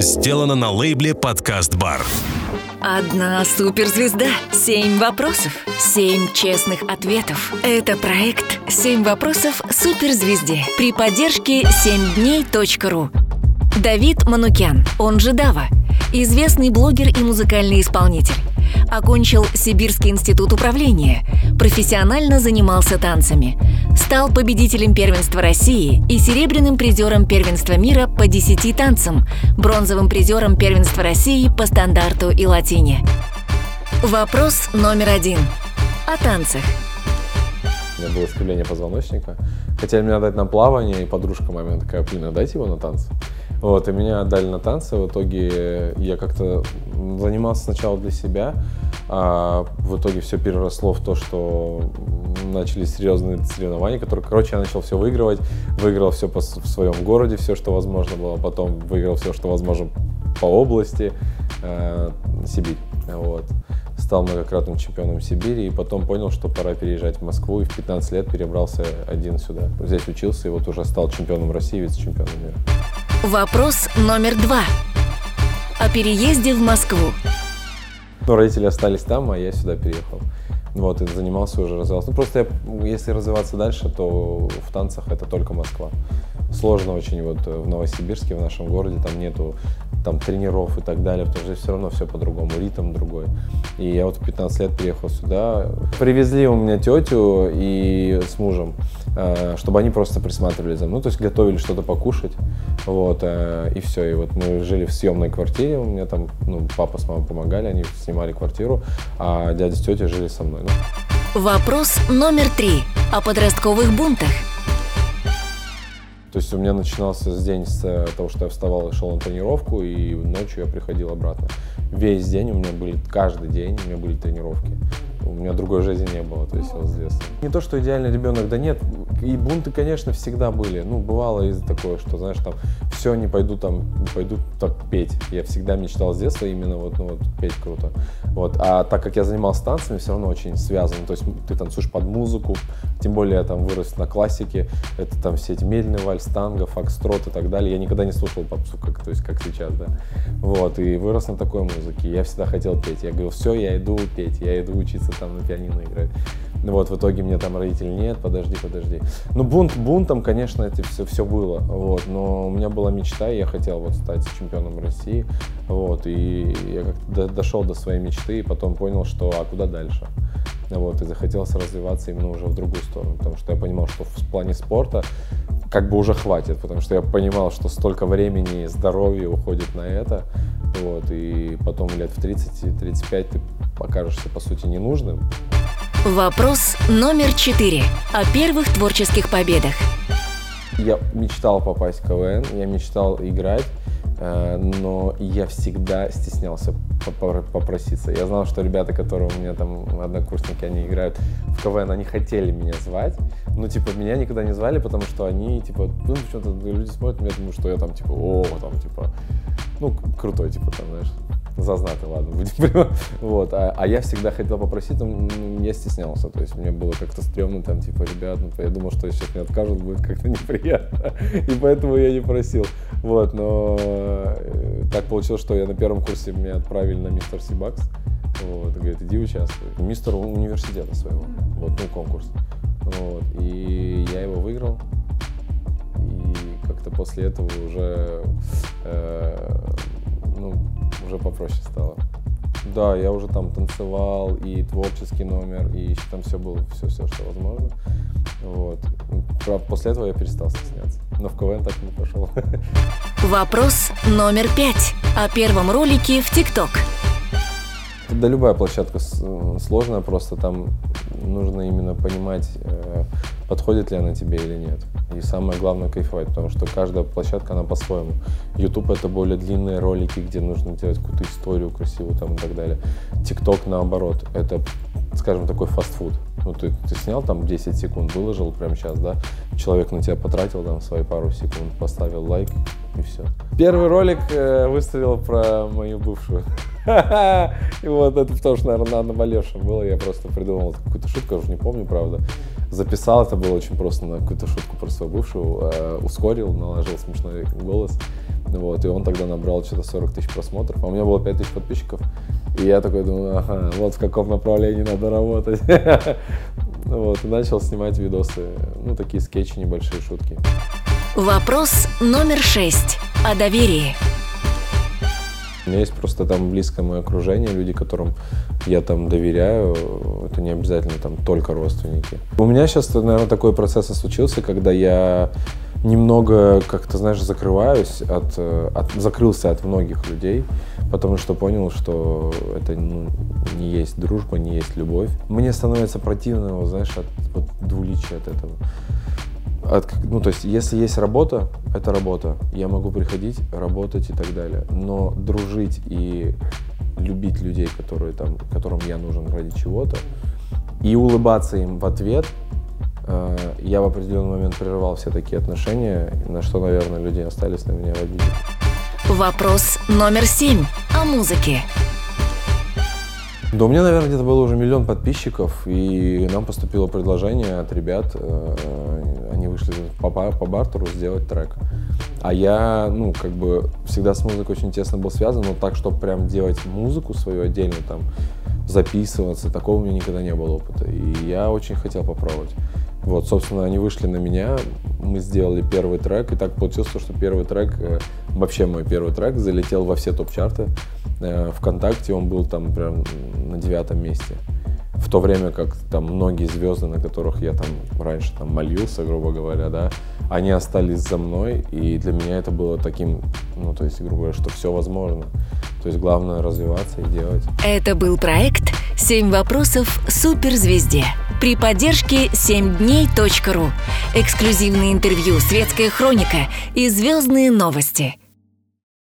сделано на лейбле «Подкаст Бар». Одна суперзвезда. Семь вопросов. Семь честных ответов. Это проект «Семь вопросов суперзвезде» при поддержке 7дней.ру. Давид Манукян, он же Дава, известный блогер и музыкальный исполнитель. Окончил Сибирский институт управления, профессионально занимался танцами. Стал победителем первенства России и серебряным призером первенства мира по 10 танцам, бронзовым призером первенства России по стандарту и латине. Вопрос номер один. О танцах. У меня было искривление позвоночника. Хотели меня отдать на плавание, и подружка моя такая, блин, отдайте его на танцы. Вот, и меня отдали на танцы. В итоге я как-то занимался сначала для себя, а в итоге все переросло в то, что начались серьезные соревнования, которые, короче, я начал все выигрывать, выиграл все по, в своем городе, все, что возможно было, потом выиграл все, что возможно по области, э, Сибирь, вот. Стал многократным чемпионом Сибири и потом понял, что пора переезжать в Москву и в 15 лет перебрался один сюда. Здесь учился и вот уже стал чемпионом России, вице-чемпионом мира. Вопрос номер два. О переезде в Москву. Ну, родители остались там, а я сюда переехал. Вот, и занимался уже, развивался. Ну, просто я, если развиваться дальше, то в танцах это только Москва. Сложно очень вот в Новосибирске, в нашем городе, там нету там тренеров и так далее, потому что все равно все по-другому, ритм другой. И я вот в 15 лет приехал сюда. Привезли у меня тетю и с мужем, э, чтобы они просто присматривали за мной, то есть готовили что-то покушать, вот, э, и все. И вот мы жили в съемной квартире, у меня там, ну, папа с мамой помогали, они снимали квартиру, а дядя с тетей жили со мной. Ну. Вопрос номер три. О подростковых бунтах. То есть у меня начинался день с э, того, что я вставал и шел на тренировку, и ночью я приходил обратно. Весь день у меня были, каждый день у меня были тренировки. У меня другой жизни не было, то есть с детства. Не то, что идеальный ребенок, да нет, и бунты, конечно, всегда были. Ну, бывало из-за такое, что, знаешь, там, все, не пойду там, пойду так петь. Я всегда мечтал с детства именно вот, ну, вот, петь круто. Вот, а так как я занимался танцами, все равно очень связан. То есть ты танцуешь под музыку, тем более я там вырос на классике, это там все эти медленные вальс, танго, фокстрот и так далее. Я никогда не слушал попсу, как, то есть как сейчас, да. Вот, и вырос на такой музыке. Я всегда хотел петь. Я говорил, все, я иду петь, я иду учиться там на пианино играть. Вот, в итоге мне там родители, нет, подожди, подожди. Ну, бунт, бунтом, конечно, это все, все было, вот, но у меня была мечта, и я хотел вот стать чемпионом России, вот, и я как-то дошел до своей мечты, и потом понял, что, а куда дальше? Вот, и захотелось развиваться именно уже в другую сторону, потому что я понимал, что в плане спорта как бы уже хватит, потому что я понимал, что столько времени и здоровья уходит на это, вот, и потом лет в 30-35 ты покажешься, по сути, ненужным, Вопрос номер четыре. О первых творческих победах. Я мечтал попасть в КВН, я мечтал играть, э, но я всегда стеснялся попроситься. Я знал, что ребята, которые у меня там однокурсники, они играют в КВН, они хотели меня звать, но типа меня никогда не звали, потому что они типа, ну что-то люди смотрят меня, думают, что я там типа, о, там типа, ну крутой типа там, знаешь зазнатый, ладно, будем прямо. Вот. А, а я всегда хотел попросить, но я стеснялся. То есть мне было как-то стрёмно, там, типа, ребят, ну, я думал, что сейчас мне откажут, будет как-то неприятно. И поэтому я не просил. Вот, но э, так получилось, что я на первом курсе меня отправили на мистер Сибакс. Вот, говорит, иди участвуй. Мистер университета своего. Вот, ну, конкурс. Вот, и я его выиграл. И как-то после этого уже э, ну, уже попроще стало. Да, я уже там танцевал, и творческий номер, и там все было, все, все, что возможно. Вот. Правда, после этого я перестал стесняться. Но в КВН так не пошел. Вопрос номер пять. О первом ролике в ТикТок. Да любая площадка сложная, просто там нужно именно понимать, э, подходит ли она тебе или нет. И самое главное кайфовать, потому что каждая площадка, она по-своему. YouTube это более длинные ролики, где нужно делать какую-то историю красивую там и так далее. TikTok наоборот, это, скажем, такой фастфуд. Ну, ты, ты снял там 10 секунд, выложил прямо сейчас, да, человек на тебя потратил там свои пару секунд, поставил лайк и все. Первый ролик э, выставил про мою бывшую. И вот это потому что, наверное, на наболевшем было. Я просто придумал какую-то шутку, я уже не помню, правда. записал, это было очень просто на какую-то шутку про своего бывшего, э, ускорил, наложил смешной голос, вот, и он тогда набрал что-то 40 тысяч просмотров, а у меня было 5 тысяч подписчиков, и я такой думаю, ага, вот в каком направлении надо работать. Вот, и начал снимать видосы, ну, такие скетчи, небольшие шутки. Вопрос номер шесть о доверии. У меня есть просто там близкое мое окружение, люди, которым я там доверяю. Это не обязательно там только родственники. У меня сейчас, наверное, такой процесс случился, когда я немного, как-то, знаешь, закрываюсь от, от закрылся от многих людей, потому что понял, что это ну, не есть дружба, не есть любовь. Мне становится противно, знаешь, от от двуличия от этого. От, ну, то есть, если есть работа, это работа. Я могу приходить, работать и так далее. Но дружить и любить людей, которые там, которым я нужен ради чего-то, и улыбаться им в ответ, э, я в определенный момент прервал все такие отношения, на что, наверное, люди остались на меня в обиде. Вопрос номер семь о музыке. Да у меня, наверное, где-то было уже миллион подписчиков, и нам поступило предложение от ребят, э, вышли по, по бартеру сделать трек. А я, ну, как бы всегда с музыкой очень тесно был связан, но так, чтобы прям делать музыку свою отдельно, там, записываться, такого у меня никогда не было опыта. И я очень хотел попробовать. Вот, собственно, они вышли на меня, мы сделали первый трек, и так получилось, что первый трек, э, вообще мой первый трек, залетел во все топ-чарты. Э, ВКонтакте он был там прям на девятом месте. В то время как там многие звезды, на которых я там раньше там молился, грубо говоря, да, они остались за мной, и для меня это было таким, ну, то есть, грубо говоря, что все возможно. То есть главное развиваться и делать. Это был проект «Семь вопросов суперзвезде» при поддержке 7дней.ру. Эксклюзивные интервью, светская хроника и звездные новости.